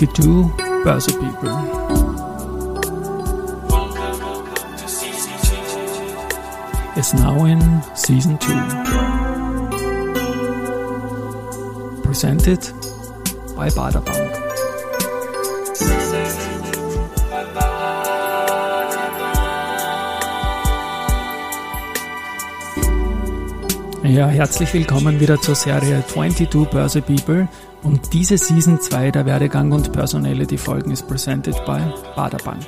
22 Börse People. Is now in season 2. Presented by Bader Ja, herzlich willkommen wieder zur Serie 22 Börse People und diese Season 2 der Werdegang und Personality Folgen ist presented by Baderbank.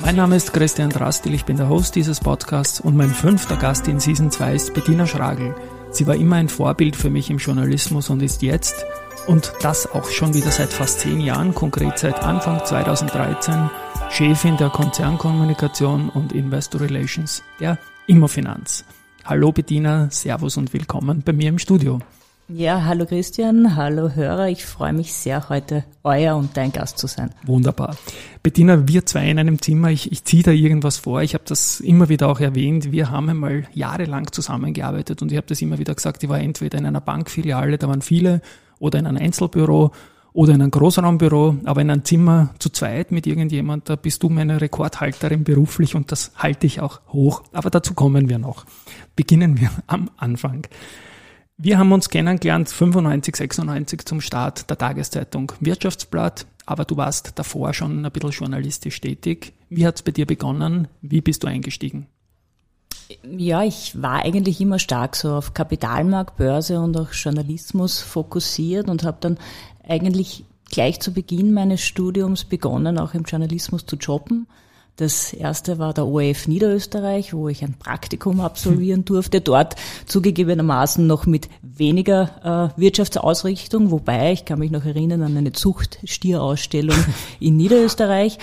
Mein Name ist Christian Drastil, ich bin der Host dieses Podcasts und mein fünfter Gast in Season 2 ist Bettina Schragel. Sie war immer ein Vorbild für mich im Journalismus und ist jetzt, und das auch schon wieder seit fast zehn Jahren, konkret seit Anfang 2013, Chefin der Konzernkommunikation und Investor Relations der Immofinanz. Hallo Bettina, Servus und willkommen bei mir im Studio. Ja, hallo Christian, hallo Hörer. Ich freue mich sehr, heute euer und dein Gast zu sein. Wunderbar. Bettina, wir zwei in einem Zimmer, ich, ich ziehe da irgendwas vor. Ich habe das immer wieder auch erwähnt. Wir haben einmal jahrelang zusammengearbeitet und ich habe das immer wieder gesagt, ich war entweder in einer Bankfiliale, da waren viele, oder in einem Einzelbüro oder in einem Großraumbüro, aber in einem Zimmer zu zweit mit irgendjemand, da bist du meine Rekordhalterin beruflich und das halte ich auch hoch. Aber dazu kommen wir noch. Beginnen wir am Anfang. Wir haben uns kennengelernt 95, 96 zum Start der Tageszeitung Wirtschaftsblatt, aber du warst davor schon ein bisschen journalistisch tätig. Wie hat es bei dir begonnen? Wie bist du eingestiegen? Ja, ich war eigentlich immer stark so auf Kapitalmarkt, Börse und auch Journalismus fokussiert und habe dann eigentlich gleich zu Beginn meines Studiums begonnen, auch im Journalismus zu jobben. Das erste war der ORF Niederösterreich, wo ich ein Praktikum absolvieren durfte. Dort zugegebenermaßen noch mit weniger äh, Wirtschaftsausrichtung, wobei ich kann mich noch erinnern an eine Zuchtstierausstellung in Niederösterreich.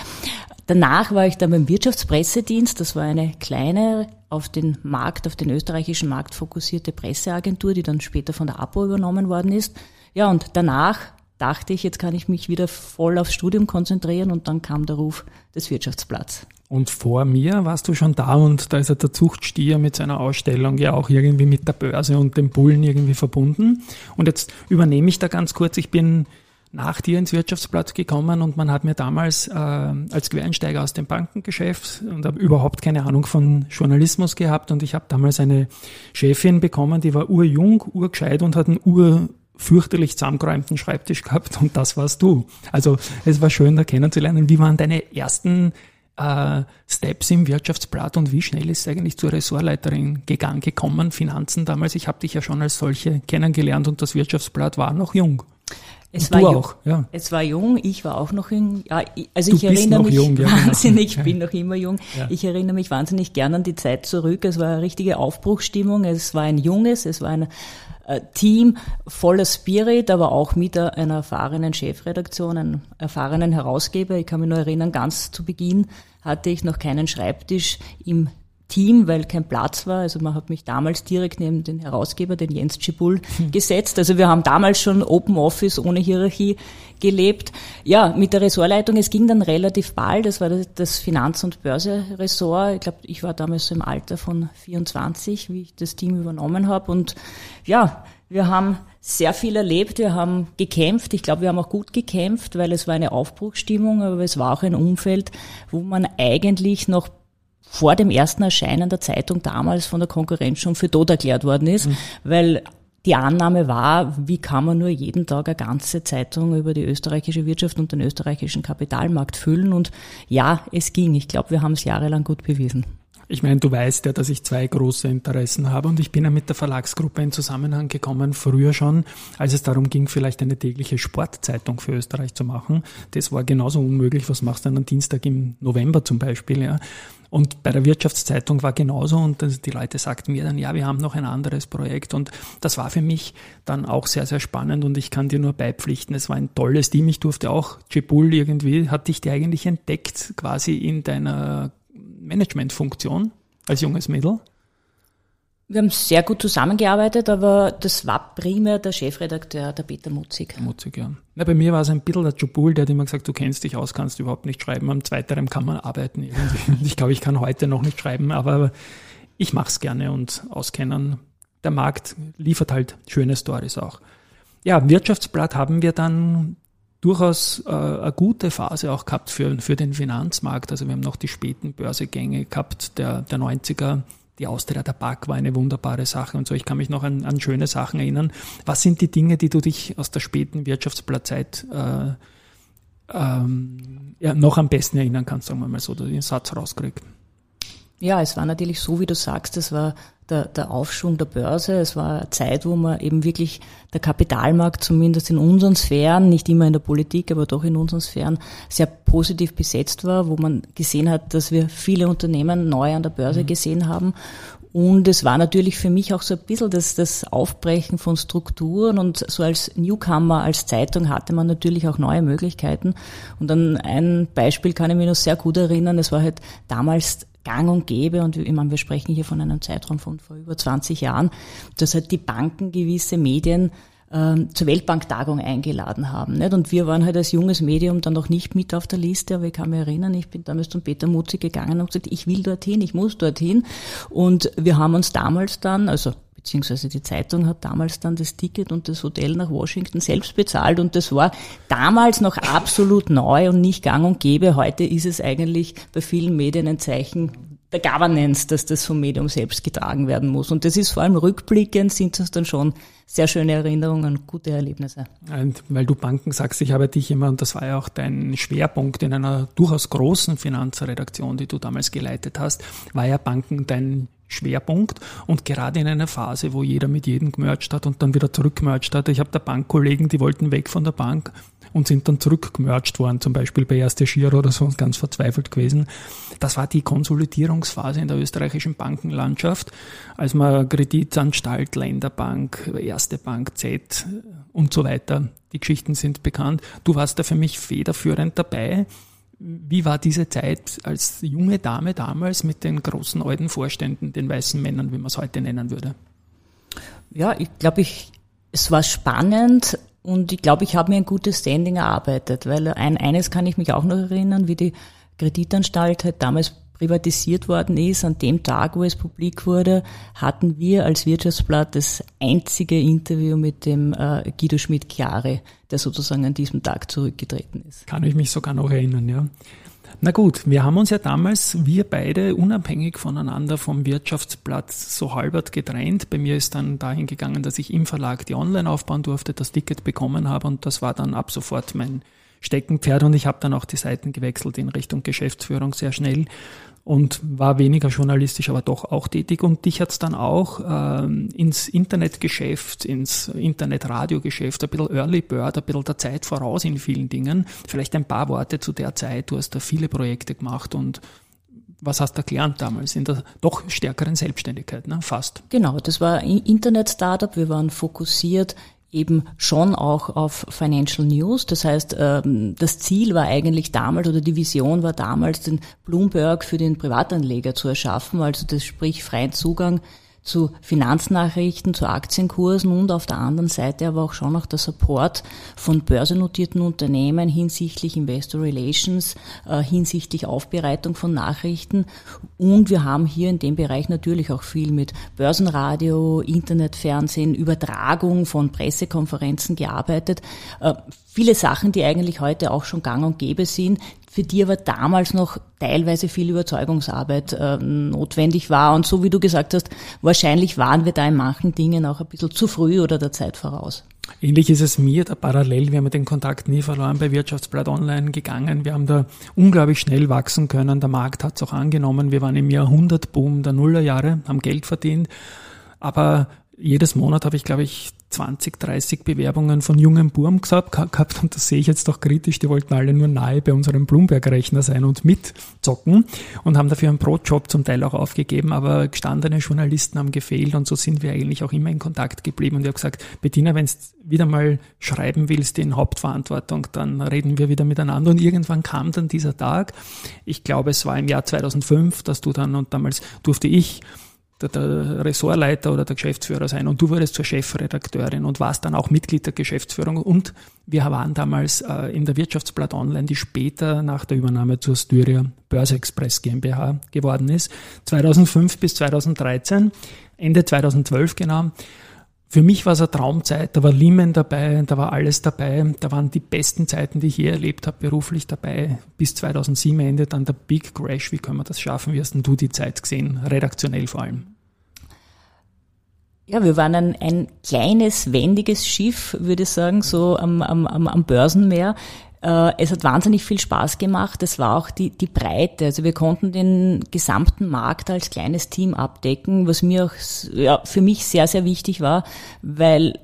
Danach war ich dann beim Wirtschaftspressedienst. Das war eine kleine, auf den Markt, auf den österreichischen Markt fokussierte Presseagentur, die dann später von der APO übernommen worden ist. Ja, und danach dachte ich, jetzt kann ich mich wieder voll aufs Studium konzentrieren und dann kam der Ruf des Wirtschaftsblatts. Und vor mir warst du schon da und da ist ja der Zuchtstier mit seiner Ausstellung ja auch irgendwie mit der Börse und dem Bullen irgendwie verbunden. Und jetzt übernehme ich da ganz kurz, ich bin nach dir ins Wirtschaftsblatt gekommen und man hat mir damals äh, als Quereinsteiger aus dem Bankengeschäft und habe überhaupt keine Ahnung von Journalismus gehabt und ich habe damals eine Chefin bekommen, die war urjung, urgescheit und hat einen ur fürchterlich zusammengeräumten Schreibtisch gehabt und das warst du. Also es war schön, da kennenzulernen. Wie waren deine ersten äh, Steps im Wirtschaftsblatt und wie schnell ist es eigentlich zur Ressortleiterin gegangen, gekommen, Finanzen damals? Ich habe dich ja schon als solche kennengelernt und das Wirtschaftsblatt war noch jung. Es war, jung, auch, ja. es war jung, ich war auch noch jung. Ja, also du ich erinnere mich jung, ja, wahnsinnig, ich bin noch immer jung. Ja. Ich erinnere mich wahnsinnig gern an die Zeit zurück. Es war eine richtige Aufbruchsstimmung. Es war ein junges, es war ein äh, Team voller Spirit, aber auch mit einer erfahrenen Chefredaktion, einem erfahrenen Herausgeber. Ich kann mich nur erinnern, ganz zu Beginn hatte ich noch keinen Schreibtisch im Team, weil kein Platz war. Also man hat mich damals direkt neben den Herausgeber, den Jens Cibul, hm. gesetzt. Also wir haben damals schon Open Office ohne Hierarchie gelebt. Ja, mit der Ressortleitung, es ging dann relativ bald. Das war das Finanz- und Börseressort. Ich glaube, ich war damals so im Alter von 24, wie ich das Team übernommen habe. Und ja, wir haben sehr viel erlebt, wir haben gekämpft. Ich glaube, wir haben auch gut gekämpft, weil es war eine Aufbruchsstimmung, aber es war auch ein Umfeld, wo man eigentlich noch vor dem ersten Erscheinen der Zeitung damals von der Konkurrenz schon für tot erklärt worden ist, mhm. weil die Annahme war, wie kann man nur jeden Tag eine ganze Zeitung über die österreichische Wirtschaft und den österreichischen Kapitalmarkt füllen? Und ja, es ging. Ich glaube, wir haben es jahrelang gut bewiesen. Ich meine, du weißt ja, dass ich zwei große Interessen habe und ich bin ja mit der Verlagsgruppe in Zusammenhang gekommen, früher schon, als es darum ging, vielleicht eine tägliche Sportzeitung für Österreich zu machen. Das war genauso unmöglich. Was machst du dann am Dienstag im November zum Beispiel? Ja? Und bei der Wirtschaftszeitung war genauso und die Leute sagten mir dann, ja, wir haben noch ein anderes Projekt und das war für mich dann auch sehr, sehr spannend und ich kann dir nur beipflichten, es war ein tolles Team. Ich durfte auch, Jebul irgendwie, hat dich dir eigentlich entdeckt quasi in deiner Managementfunktion als junges Mädel? Wir haben sehr gut zusammengearbeitet, aber das war primär der Chefredakteur, der Peter Mutzig. Mutzig, ja. Na, bei mir war es ein bisschen der Jobul, der hat immer gesagt, du kennst dich aus, kannst überhaupt nicht schreiben. Am zweiteren kann man arbeiten. Ich glaube, ich kann heute noch nicht schreiben, aber ich mache es gerne und auskennen. Der Markt liefert halt schöne Stories auch. Ja, Wirtschaftsblatt haben wir dann durchaus äh, eine gute Phase auch gehabt für, für den Finanzmarkt. Also wir haben noch die späten Börsegänge gehabt der, der 90er. Die Austria der Tabak war eine wunderbare Sache und so. Ich kann mich noch an, an schöne Sachen erinnern. Was sind die Dinge, die du dich aus der späten Wirtschaftsblattzeit äh, ähm, ja, noch am besten erinnern kannst, sagen wir mal so, einen Satz rauskriege? Ja, es war natürlich so, wie du sagst, es war der, der Aufschwung der Börse. Es war eine Zeit, wo man eben wirklich der Kapitalmarkt zumindest in unseren Sphären, nicht immer in der Politik, aber doch in unseren Sphären sehr positiv besetzt war, wo man gesehen hat, dass wir viele Unternehmen neu an der Börse mhm. gesehen haben. Und es war natürlich für mich auch so ein bisschen das, das Aufbrechen von Strukturen und so als Newcomer, als Zeitung hatte man natürlich auch neue Möglichkeiten. Und an ein Beispiel kann ich mich noch sehr gut erinnern. Es war halt damals gang und gäbe, und ich meine, wir sprechen hier von einem Zeitraum von vor über 20 Jahren, dass halt die Banken gewisse Medien ähm, zur Weltbanktagung eingeladen haben. Nicht? Und wir waren halt als junges Medium dann noch nicht mit auf der Liste, aber ich kann mich erinnern, ich bin damals zum Peter Mutzi gegangen und gesagt, ich will dorthin, ich muss dorthin. Und wir haben uns damals dann, also beziehungsweise die Zeitung hat damals dann das Ticket und das Hotel nach Washington selbst bezahlt und das war damals noch absolut neu und nicht gang und gäbe. Heute ist es eigentlich bei vielen Medien ein Zeichen der Governance, dass das vom Medium selbst getragen werden muss. Und das ist vor allem rückblickend, sind das dann schon sehr schöne Erinnerungen gute Erlebnisse. Und weil du Banken sagst, ich habe dich immer, und das war ja auch dein Schwerpunkt in einer durchaus großen Finanzredaktion, die du damals geleitet hast, war ja Banken dein Schwerpunkt und gerade in einer Phase, wo jeder mit jedem gemerged hat und dann wieder zurückgemerged hat. Ich habe da Bankkollegen, die wollten weg von der Bank und sind dann zurückgemerged worden, zum Beispiel bei Erste Schier oder so, ganz verzweifelt gewesen. Das war die Konsolidierungsphase in der österreichischen Bankenlandschaft, als man Kreditanstalt, Länderbank, Erste Bank, Z und so weiter, die Geschichten sind bekannt. Du warst da für mich federführend dabei. Wie war diese Zeit als junge Dame damals mit den großen alten Vorständen, den weißen Männern, wie man es heute nennen würde? Ja, ich glaube, ich, es war spannend und ich glaube, ich habe mir ein gutes Standing erarbeitet, weil ein, eines kann ich mich auch noch erinnern, wie die Kreditanstalt halt damals privatisiert worden ist, an dem Tag, wo es publik wurde, hatten wir als Wirtschaftsblatt das einzige Interview mit dem äh, Guido Schmidt-Chiare, der sozusagen an diesem Tag zurückgetreten ist. Kann ich mich sogar noch erinnern, ja. Na gut, wir haben uns ja damals, wir beide, unabhängig voneinander vom Wirtschaftsblatt so halbert getrennt. Bei mir ist dann dahin gegangen, dass ich im Verlag die Online aufbauen durfte, das Ticket bekommen habe und das war dann ab sofort mein Steckenpferd und ich habe dann auch die Seiten gewechselt in Richtung Geschäftsführung sehr schnell und war weniger journalistisch, aber doch auch tätig. Und dich hat's dann auch ähm, ins Internetgeschäft, ins Internetradiogeschäft, ein bisschen Early Bird, ein bisschen der Zeit voraus in vielen Dingen. Vielleicht ein paar Worte zu der Zeit. Du hast da viele Projekte gemacht und was hast du gelernt damals in der doch stärkeren Selbstständigkeit, ne? Fast. Genau, das war Internet-Startup. Wir waren fokussiert eben schon auch auf Financial News. Das heißt, ähm, das Ziel war eigentlich damals oder die Vision war damals, den Bloomberg für den Privatanleger zu erschaffen, also das sprich freien Zugang zu Finanznachrichten, zu Aktienkursen und auf der anderen Seite aber auch schon noch der Support von börsennotierten Unternehmen hinsichtlich Investor Relations, äh, hinsichtlich Aufbereitung von Nachrichten. Und wir haben hier in dem Bereich natürlich auch viel mit Börsenradio, Internetfernsehen, Übertragung von Pressekonferenzen gearbeitet. Äh, viele Sachen, die eigentlich heute auch schon gang und gäbe sind, für die aber damals noch teilweise viel Überzeugungsarbeit äh, notwendig war. Und so wie du gesagt hast, wahrscheinlich waren wir da in manchen Dingen auch ein bisschen zu früh oder der Zeit voraus. Ähnlich ist es mir da parallel. Wir haben den Kontakt nie verloren bei Wirtschaftsblatt Online gegangen. Wir haben da unglaublich schnell wachsen können. Der Markt hat es auch angenommen. Wir waren im Jahrhundertboom der Nullerjahre, haben Geld verdient. Aber jedes Monat habe ich, glaube ich, 20, 30 Bewerbungen von jungen Burm gehabt, und das sehe ich jetzt doch kritisch, die wollten alle nur nahe bei unserem Bloomberg-Rechner sein und mitzocken und haben dafür einen Pro-Job zum Teil auch aufgegeben, aber gestandene Journalisten haben gefehlt und so sind wir eigentlich auch immer in Kontakt geblieben. Und ich habe gesagt, Bettina, wenn du wieder mal schreiben willst in Hauptverantwortung, dann reden wir wieder miteinander. Und irgendwann kam dann dieser Tag, ich glaube es war im Jahr 2005, dass du dann und damals durfte ich der, der Ressortleiter oder der Geschäftsführer sein und du wurdest zur Chefredakteurin und warst dann auch Mitglied der Geschäftsführung und wir waren damals äh, in der Wirtschaftsblatt Online, die später nach der Übernahme zur Styria Börse Express GmbH geworden ist, 2005 bis 2013, Ende 2012 genau. Für mich war es eine Traumzeit, da war Lehman dabei, da war alles dabei, da waren die besten Zeiten, die ich je erlebt habe, beruflich dabei. Bis 2007 endet dann der Big Crash. Wie können wir das schaffen? Wie hast denn du die Zeit gesehen, redaktionell vor allem? Ja, wir waren ein, ein kleines, wendiges Schiff, würde ich sagen, so am, am, am Börsenmeer. Äh, es hat wahnsinnig viel Spaß gemacht. Es war auch die, die Breite. Also wir konnten den gesamten Markt als kleines Team abdecken, was mir auch ja, für mich sehr, sehr wichtig war, weil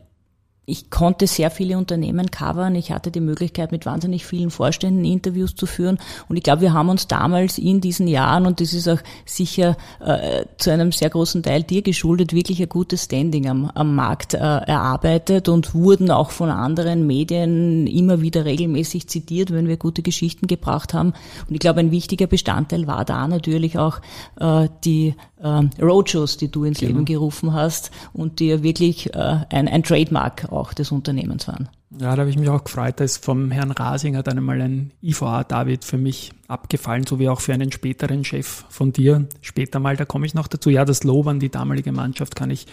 ich konnte sehr viele Unternehmen covern. Ich hatte die Möglichkeit, mit wahnsinnig vielen Vorständen Interviews zu führen. Und ich glaube, wir haben uns damals in diesen Jahren, und das ist auch sicher äh, zu einem sehr großen Teil dir geschuldet, wirklich ein gutes Standing am, am Markt äh, erarbeitet und wurden auch von anderen Medien immer wieder regelmäßig zitiert, wenn wir gute Geschichten gebracht haben. Und ich glaube, ein wichtiger Bestandteil war da natürlich auch äh, die äh, Roadshows, die du ins genau. Leben gerufen hast und die ja wirklich äh, ein, ein Trademark auch des Unternehmens waren. Ja, da habe ich mich auch gefreut, da ist vom Herrn Rasing hat einmal ein IVA David für mich abgefallen, so wie auch für einen späteren Chef von dir. Später mal, da komme ich noch dazu. Ja, das Lob an die damalige Mannschaft kann ich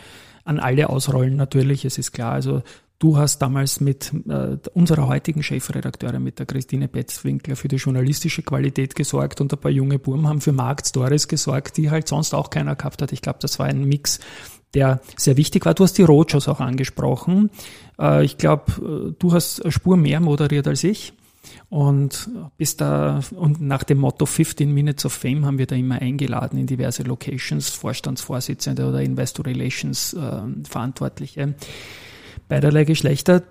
an alle ausrollen, natürlich, es ist klar. Also Du hast damals mit äh, unserer heutigen Chefredakteurin, mit der Christine Betzwinkler, für die journalistische Qualität gesorgt und ein paar junge Burm haben für Marktstories gesorgt, die halt sonst auch keiner gehabt hat. Ich glaube, das war ein Mix, der sehr wichtig war. Du hast die Roadshows auch angesprochen. Äh, ich glaube, äh, du hast eine Spur mehr moderiert als ich. Und bis da, und nach dem Motto 15 Minutes of Fame haben wir da immer eingeladen in diverse Locations, Vorstandsvorsitzende oder Investor Relations äh, Verantwortliche beiderlei Geschlechter.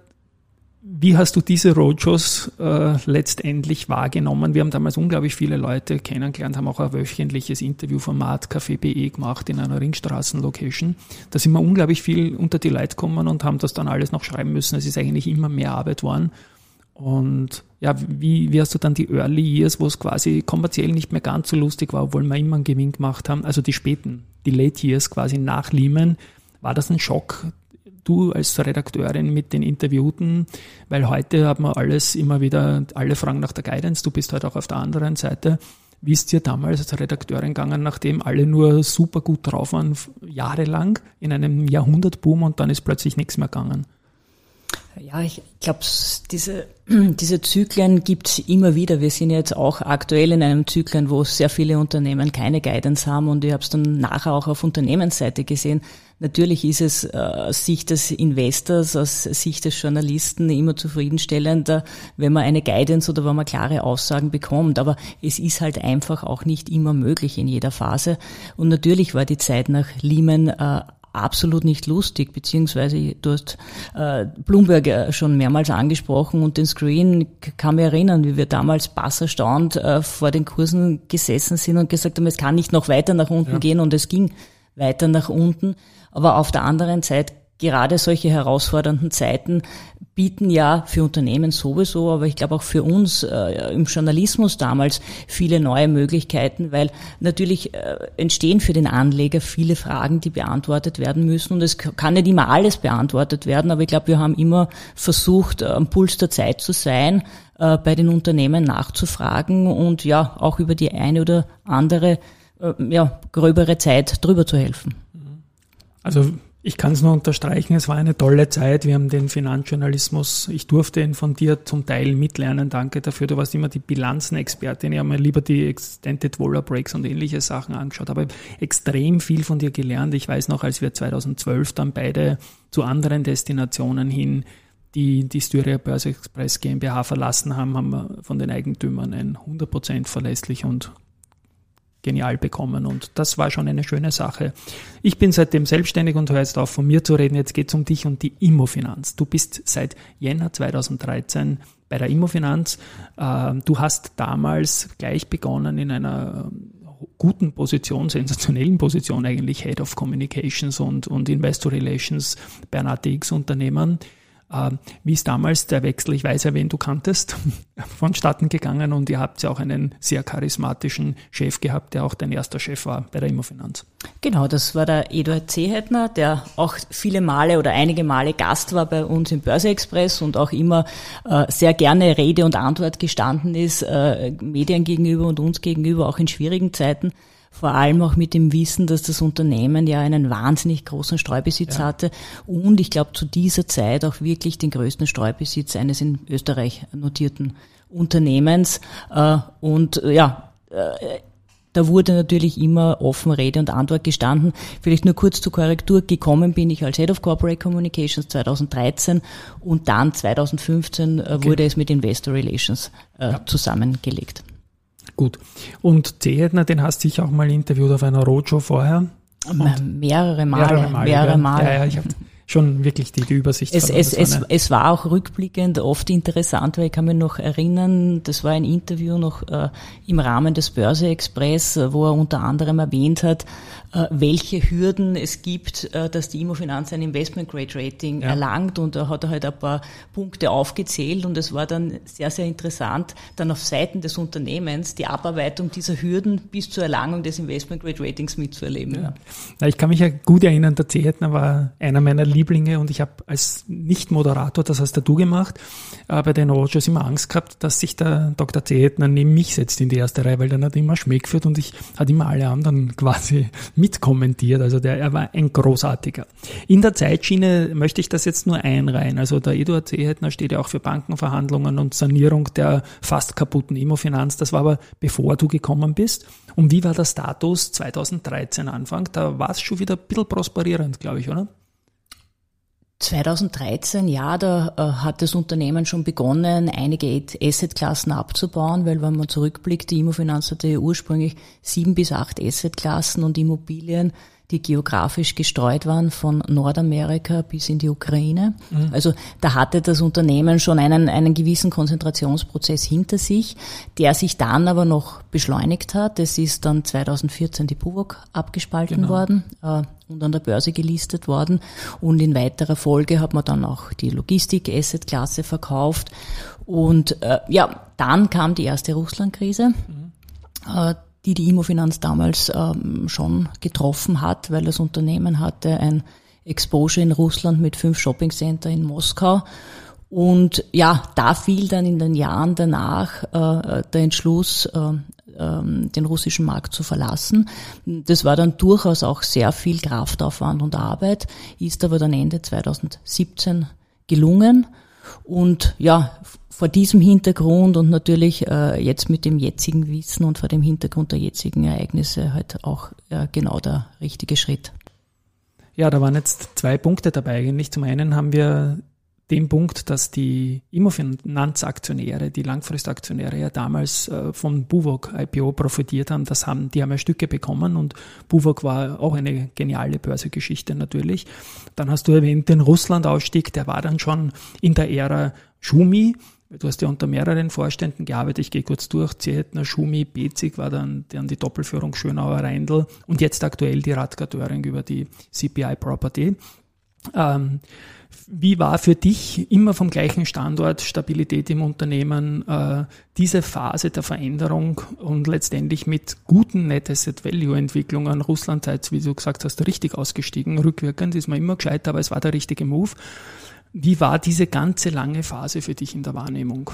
Wie hast du diese Roadshows äh, letztendlich wahrgenommen? Wir haben damals unglaublich viele Leute kennengelernt, haben auch ein wöchentliches Interviewformat Café BE gemacht in einer Ringstraßen-Location. Da sind wir unglaublich viel unter die Leute gekommen und haben das dann alles noch schreiben müssen. Es ist eigentlich immer mehr Arbeit geworden. Und ja, wie, wie hast du dann die Early Years, wo es quasi kommerziell nicht mehr ganz so lustig war, obwohl wir immer einen Gewinn gemacht haben, also die späten, die Late Years quasi nach Lehman, war das ein Schock, du als Redakteurin mit den Interviewten, weil heute hat man alles immer wieder, alle fragen nach der Guidance, du bist halt auch auf der anderen Seite. Wie ist dir damals als Redakteurin gegangen, nachdem alle nur super gut drauf waren, jahrelang in einem Jahrhundertboom und dann ist plötzlich nichts mehr gegangen? Ja, ich glaube, diese, diese Zyklen gibt's immer wieder. Wir sind jetzt auch aktuell in einem Zyklen, wo sehr viele Unternehmen keine Guidance haben und ich habe es dann nachher auch auf Unternehmensseite gesehen. Natürlich ist es äh, aus Sicht des Investors, aus Sicht des Journalisten immer zufriedenstellender, wenn man eine Guidance oder wenn man klare Aussagen bekommt. Aber es ist halt einfach auch nicht immer möglich in jeder Phase. Und natürlich war die Zeit nach Lehman äh, absolut nicht lustig, beziehungsweise du hast äh, Bloomberg äh, schon mehrmals angesprochen und den Screen kann mich erinnern, wie wir damals bass erstaunt äh, vor den Kursen gesessen sind und gesagt haben, es kann nicht noch weiter nach unten ja. gehen und es ging weiter nach unten. Aber auf der anderen Seite gerade solche herausfordernden Zeiten bieten ja für Unternehmen sowieso, aber ich glaube auch für uns äh, im Journalismus damals viele neue Möglichkeiten, weil natürlich äh, entstehen für den Anleger viele Fragen, die beantwortet werden müssen und es kann nicht immer alles beantwortet werden, aber ich glaube, wir haben immer versucht, am Puls der Zeit zu sein, äh, bei den Unternehmen nachzufragen und ja, auch über die eine oder andere äh, ja, gröbere Zeit drüber zu helfen. Also ich kann es nur unterstreichen, es war eine tolle Zeit. Wir haben den Finanzjournalismus, ich durfte ihn von dir zum Teil mitlernen. Danke dafür. Du warst immer die Bilanzenexpertin. Ich habe mir lieber die Extended Waller Breaks und ähnliche Sachen angeschaut. Aber extrem viel von dir gelernt. Ich weiß noch, als wir 2012 dann beide zu anderen Destinationen hin die die Styria Börse Express GmbH verlassen haben, haben wir von den Eigentümern ein 100% verlässlich und genial bekommen und das war schon eine schöne Sache. Ich bin seitdem selbstständig und höre jetzt auf, von mir zu reden. Jetzt geht es um dich und die Immofinanz. Du bist seit Jänner 2013 bei der Immofinanz. Ähm, du hast damals gleich begonnen in einer guten Position, sensationellen Position eigentlich, Head of Communications und, und Investor Relations bei einer ATX-Unternehmen. Ähm, wie ist damals der Wechsel, ich weiß ja, wen du kanntest, vonstatten gegangen und ihr habt ja auch einen sehr charismatischen Chef gehabt, der auch dein erster Chef war bei der Immofinanz. Genau, das war der Eduard Zehetner, der auch viele Male oder einige Male Gast war bei uns im Börseexpress und auch immer äh, sehr gerne Rede und Antwort gestanden ist, äh, Medien gegenüber und uns gegenüber, auch in schwierigen Zeiten. Vor allem auch mit dem Wissen, dass das Unternehmen ja einen wahnsinnig großen Streubesitz ja. hatte und ich glaube zu dieser Zeit auch wirklich den größten Streubesitz eines in Österreich notierten Unternehmens. Äh, und äh, ja, äh, da wurde natürlich immer offen Rede und Antwort gestanden. Vielleicht nur kurz zur Korrektur. Gekommen bin ich als Head of Corporate Communications 2013 und dann 2015 okay. wurde es mit Investor Relations äh, ja. zusammengelegt. Gut. Und Zehedner, den hast du dich auch mal interviewt auf einer Roadshow vorher? Und mehrere Male. Mehrere Male. Mehrere Male. Ja, ja, ich habe schon wirklich die, die Übersicht. Es, es, es, es war auch rückblickend oft interessant, weil ich kann mich noch erinnern, das war ein Interview noch äh, im Rahmen des Börse Express, äh, wo er unter anderem erwähnt hat, äh, welche Hürden es gibt, äh, dass die Immofinanz ein Investment Grade Rating ja. erlangt und da hat er halt ein paar Punkte aufgezählt und es war dann sehr, sehr interessant, dann auf Seiten des Unternehmens die Abarbeitung dieser Hürden bis zur Erlangung des Investment Grade Ratings mitzuerleben. Ja. Ja. Ich kann mich ja gut erinnern, der Zehetner war einer meiner Lieblinge und ich habe als Nicht-Moderator, das hast du gemacht, äh, bei den Rogers immer Angst gehabt, dass sich der Dr. Zehetner neben mich setzt in die erste Reihe, weil dann hat er immer Schmäh geführt und ich hatte immer alle anderen quasi mitkommentiert. Also der, er war ein großartiger. In der Zeitschiene möchte ich das jetzt nur einreihen. Also der Eduard Seehetner steht ja auch für Bankenverhandlungen und Sanierung der fast kaputten Immofinanz. Das war aber bevor du gekommen bist. Und wie war der Status 2013 Anfang? Da war es schon wieder ein bisschen prosperierend, glaube ich, oder? 2013, ja, da äh, hat das Unternehmen schon begonnen, einige Assetklassen abzubauen, weil wenn man zurückblickt, die Immofinanz hatte ursprünglich sieben bis acht Assetklassen und Immobilien die geografisch gestreut waren von Nordamerika bis in die Ukraine. Mhm. Also da hatte das Unternehmen schon einen, einen gewissen Konzentrationsprozess hinter sich, der sich dann aber noch beschleunigt hat. Es ist dann 2014 die Buwok abgespalten genau. worden äh, und an der Börse gelistet worden. Und in weiterer Folge hat man dann auch die Logistik-Asset-Klasse verkauft. Und äh, ja, dann kam die erste Russland-Krise. Mhm. Äh, die die Immofinanz damals ähm, schon getroffen hat, weil das Unternehmen hatte ein Exposure in Russland mit fünf Shoppingcenter in Moskau. Und ja, da fiel dann in den Jahren danach äh, der Entschluss, äh, äh, den russischen Markt zu verlassen. Das war dann durchaus auch sehr viel Kraftaufwand und Arbeit, ist aber dann Ende 2017 gelungen. Und ja, vor diesem Hintergrund und natürlich äh, jetzt mit dem jetzigen Wissen und vor dem Hintergrund der jetzigen Ereignisse halt auch äh, genau der richtige Schritt. Ja, da waren jetzt zwei Punkte dabei eigentlich. Zum einen haben wir den Punkt, dass die Immofinanzaktionäre, die Langfristaktionäre ja damals äh, von Buwok IPO profitiert haben. Das haben, die haben ja Stücke bekommen und Buwok war auch eine geniale Börsegeschichte natürlich. Dann hast du erwähnt den Russland-Ausstieg, der war dann schon in der Ära Schumi. Du hast ja unter mehreren Vorständen gearbeitet. Ich gehe kurz durch. Zehetner, Schumi, Bezig war dann, dann die Doppelführung Schönauer Reindl und jetzt aktuell die Radka Döring über die CPI Property. Ähm, wie war für dich immer vom gleichen Standort Stabilität im Unternehmen äh, diese Phase der Veränderung und letztendlich mit guten Net Asset Value Entwicklungen Russland seid, wie du gesagt hast, richtig ausgestiegen. Rückwirkend ist man immer gescheit, aber es war der richtige Move. Wie war diese ganze lange Phase für dich in der Wahrnehmung?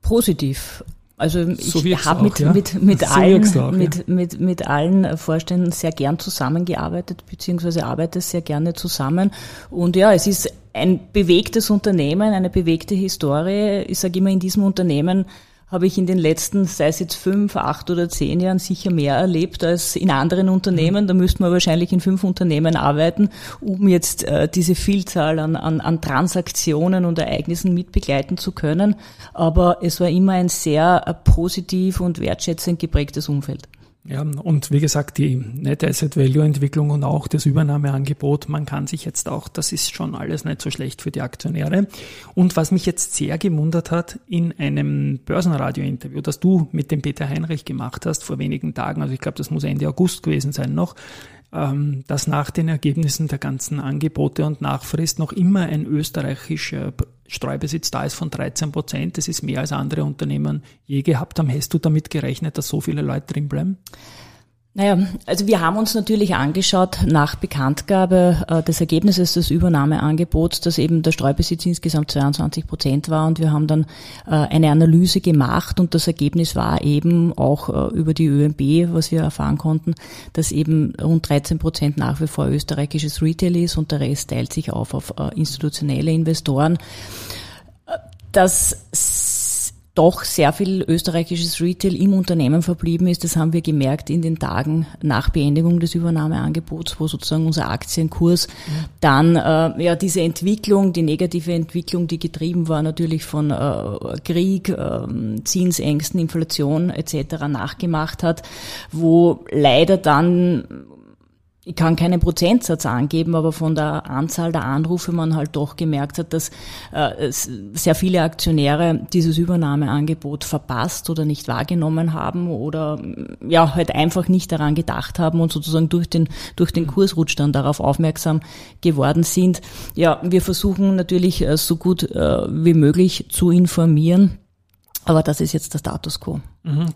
Positiv. Also so ich habe mit, ja? mit, mit, so allen, auch, mit, ja. mit, mit allen Vorständen sehr gern zusammengearbeitet, beziehungsweise arbeite sehr gerne zusammen. Und ja, es ist ein bewegtes Unternehmen, eine bewegte Historie. Ich sage immer, in diesem Unternehmen habe ich in den letzten, sei es jetzt fünf, acht oder zehn Jahren sicher mehr erlebt als in anderen Unternehmen. Mhm. Da müsste man wahrscheinlich in fünf Unternehmen arbeiten, um jetzt äh, diese Vielzahl an, an, an Transaktionen und Ereignissen mitbegleiten zu können. Aber es war immer ein sehr äh, positiv und wertschätzend geprägtes Umfeld. Ja, und wie gesagt, die Net Asset Value Entwicklung und auch das Übernahmeangebot, man kann sich jetzt auch, das ist schon alles nicht so schlecht für die Aktionäre. Und was mich jetzt sehr gewundert hat, in einem Börsenradio-Interview, das du mit dem Peter Heinrich gemacht hast vor wenigen Tagen, also ich glaube, das muss Ende August gewesen sein noch, dass nach den Ergebnissen der ganzen Angebote und Nachfrist noch immer ein österreichischer Streubesitz da ist von 13 Prozent. Das ist mehr als andere Unternehmen je gehabt haben. Hast du damit gerechnet, dass so viele Leute drin bleiben? Naja, also wir haben uns natürlich angeschaut nach Bekanntgabe äh, des Ergebnisses des Übernahmeangebots, dass eben der Streubesitz insgesamt 22 Prozent war und wir haben dann äh, eine Analyse gemacht und das Ergebnis war eben auch äh, über die ÖMB, was wir erfahren konnten, dass eben rund 13 Prozent nach wie vor österreichisches Retail ist und der Rest teilt sich auf auf äh, institutionelle Investoren. Äh, das doch sehr viel österreichisches Retail im Unternehmen verblieben ist. Das haben wir gemerkt in den Tagen nach Beendigung des Übernahmeangebots, wo sozusagen unser Aktienkurs dann äh, ja diese Entwicklung, die negative Entwicklung, die getrieben war natürlich von äh, Krieg, äh, Zinsängsten, Inflation etc. nachgemacht hat, wo leider dann ich kann keinen Prozentsatz angeben, aber von der Anzahl der Anrufe man halt doch gemerkt hat, dass äh, sehr viele Aktionäre dieses Übernahmeangebot verpasst oder nicht wahrgenommen haben oder ja halt einfach nicht daran gedacht haben und sozusagen durch den durch den Kursrutsch dann darauf aufmerksam geworden sind. Ja, wir versuchen natürlich äh, so gut äh, wie möglich zu informieren, aber das ist jetzt der Status quo. Mhm.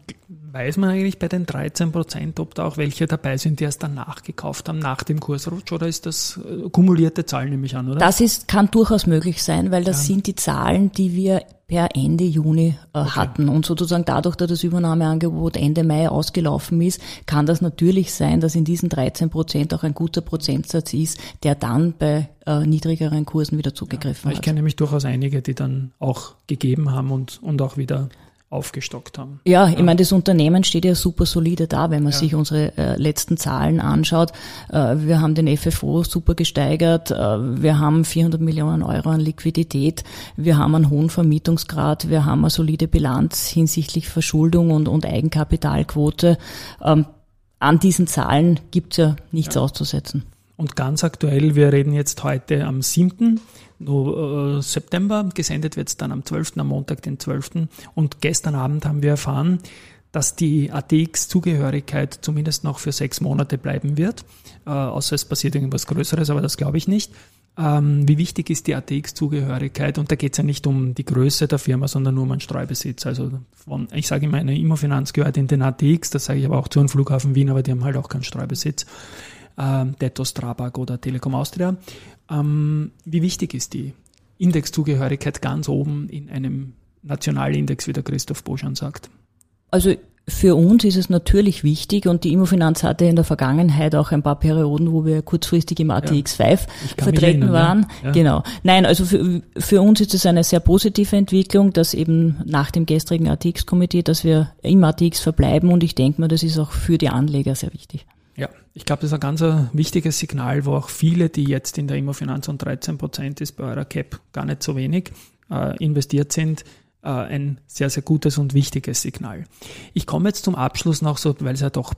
Weiß man eigentlich bei den 13 Prozent, ob da auch welche dabei sind, die erst danach gekauft haben, nach dem Kursrutsch, oder ist das äh, kumulierte Zahlen, nehme ich an, oder? Das ist, kann durchaus möglich sein, weil das ja. sind die Zahlen, die wir per Ende Juni äh, okay. hatten. Und sozusagen dadurch, dass das Übernahmeangebot Ende Mai ausgelaufen ist, kann das natürlich sein, dass in diesen 13 Prozent auch ein guter Prozentsatz ist, der dann bei äh, niedrigeren Kursen wieder zugegriffen ja, ich hat. Ich kenne nämlich durchaus einige, die dann auch gegeben haben und, und auch wieder aufgestockt haben. Ja, ich meine, das Unternehmen steht ja super solide da, wenn man ja. sich unsere äh, letzten Zahlen anschaut. Äh, wir haben den FFO super gesteigert, äh, wir haben 400 Millionen Euro an Liquidität, wir haben einen hohen Vermietungsgrad, wir haben eine solide Bilanz hinsichtlich Verschuldung und, und Eigenkapitalquote. Ähm, an diesen Zahlen gibt's ja nichts ja. auszusetzen. Und ganz aktuell, wir reden jetzt heute am 7. Äh, September, gesendet wird es dann am 12., am Montag, den 12. Und gestern Abend haben wir erfahren, dass die ATX-Zugehörigkeit zumindest noch für sechs Monate bleiben wird, äh, außer es passiert irgendwas Größeres, aber das glaube ich nicht. Ähm, wie wichtig ist die ATX-Zugehörigkeit? Und da geht es ja nicht um die Größe der Firma, sondern nur um einen Streubesitz. Also von, ich sage immer, eine Immofinanz gehört in den ATX, das sage ich aber auch zu einem Flughafen Wien, aber die haben halt auch keinen Streubesitz äh, Detto, Strabag oder Telekom Austria. Ähm, wie wichtig ist die Indexzugehörigkeit ganz oben in einem Nationalindex, wie der Christoph Boschan sagt? Also für uns ist es natürlich wichtig und die Immofinanz hatte in der Vergangenheit auch ein paar Perioden, wo wir kurzfristig im ATX5 ja, vertreten erinnern, waren. Ja. Genau. Nein, also für, für uns ist es eine sehr positive Entwicklung, dass eben nach dem gestrigen ATX-Komitee, dass wir im ATX verbleiben und ich denke mal, das ist auch für die Anleger sehr wichtig. Ja, ich glaube, das ist ein ganz äh, wichtiges Signal, wo auch viele, die jetzt in der Immofinanz und 13 Prozent ist bei eurer Cap gar nicht so wenig, äh, investiert sind, äh, ein sehr, sehr gutes und wichtiges Signal. Ich komme jetzt zum Abschluss noch so, weil es ja doch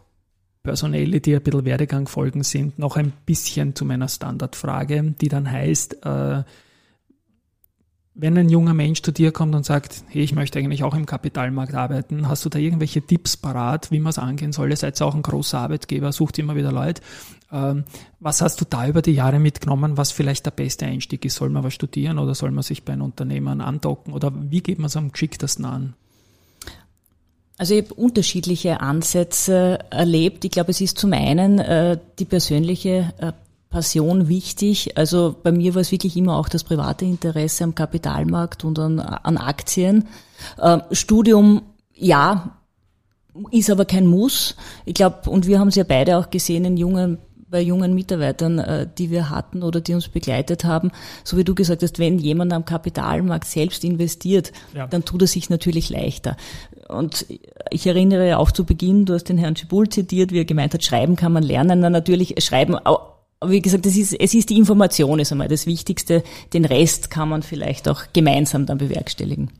Personelle, die ein bisschen Werdegang folgen sind, noch ein bisschen zu meiner Standardfrage, die dann heißt, äh, wenn ein junger Mensch zu dir kommt und sagt, hey, ich möchte eigentlich auch im Kapitalmarkt arbeiten, hast du da irgendwelche Tipps parat, wie man es angehen soll? Ihr seid auch ein großer Arbeitgeber, sucht immer wieder Leute. Ähm, was hast du da über die Jahre mitgenommen, was vielleicht der beste Einstieg ist? Soll man was studieren oder soll man sich bei einem Unternehmen andocken? Oder wie geht man es am geschicktesten an? Also ich habe unterschiedliche Ansätze erlebt. Ich glaube, es ist zum einen äh, die persönliche äh, Passion wichtig. Also bei mir war es wirklich immer auch das private Interesse am Kapitalmarkt und an, an Aktien. Äh, Studium, ja, ist aber kein Muss. Ich glaube, und wir haben es ja beide auch gesehen in jungen bei jungen Mitarbeitern, äh, die wir hatten oder die uns begleitet haben, so wie du gesagt hast, wenn jemand am Kapitalmarkt selbst investiert, ja. dann tut er sich natürlich leichter. Und ich erinnere auch zu Beginn, du hast den Herrn Schibul zitiert, wie er gemeint hat, schreiben kann man lernen. Na, natürlich schreiben wie gesagt, es ist, es ist die Information ist einmal das Wichtigste. Den Rest kann man vielleicht auch gemeinsam dann bewerkstelligen.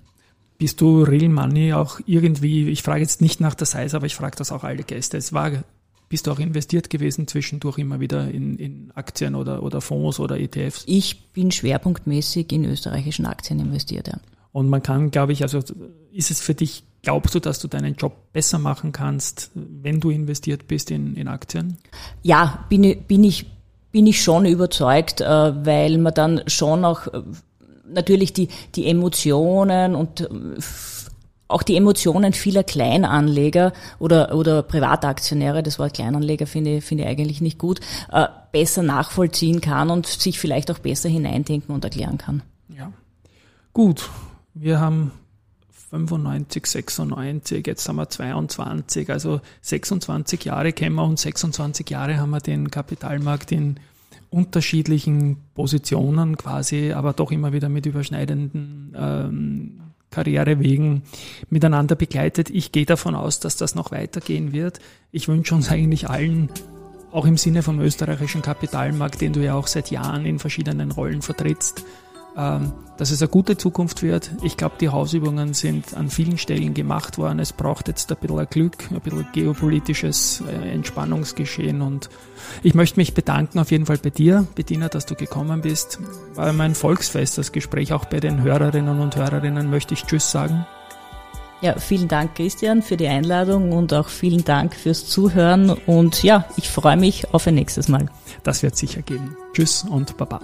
Bist du Real Money auch irgendwie, ich frage jetzt nicht nach der Size, aber ich frage das auch alle Gäste. Es war, bist du auch investiert gewesen zwischendurch immer wieder in, in Aktien oder, oder Fonds oder ETFs? Ich bin schwerpunktmäßig in österreichischen Aktien investiert, ja. Und man kann, glaube ich, also ist es für dich, glaubst du, dass du deinen Job besser machen kannst, wenn du investiert bist in, in Aktien? Ja, bin, bin ich bin ich schon überzeugt, äh, weil man dann schon auch äh, natürlich die, die Emotionen und äh, auch die Emotionen vieler Kleinanleger oder, oder Privataktionäre, das Wort Kleinanleger finde, finde ich eigentlich nicht gut, besser nachvollziehen kann und sich vielleicht auch besser hineindenken und erklären kann. Ja. Gut, wir haben 95, 96, jetzt haben wir 22, also 26 Jahre kennen wir und 26 Jahre haben wir den Kapitalmarkt in unterschiedlichen Positionen quasi, aber doch immer wieder mit überschneidenden ähm, Karrierewegen miteinander begleitet. Ich gehe davon aus, dass das noch weitergehen wird. Ich wünsche uns eigentlich allen, auch im Sinne vom österreichischen Kapitalmarkt, den du ja auch seit Jahren in verschiedenen Rollen vertrittst, dass es eine gute Zukunft wird. Ich glaube, die Hausübungen sind an vielen Stellen gemacht worden. Es braucht jetzt ein bisschen Glück, ein bisschen geopolitisches äh, Entspannungsgeschehen. Und ich möchte mich bedanken auf jeden Fall bei dir, Bettina, dass du gekommen bist. War mein Volksfest, das Gespräch auch bei den Hörerinnen und Hörerinnen möchte ich Tschüss sagen. Ja, vielen Dank, Christian, für die Einladung und auch vielen Dank fürs Zuhören. Und ja, ich freue mich auf ein nächstes Mal. Das wird sicher geben. Tschüss und Baba.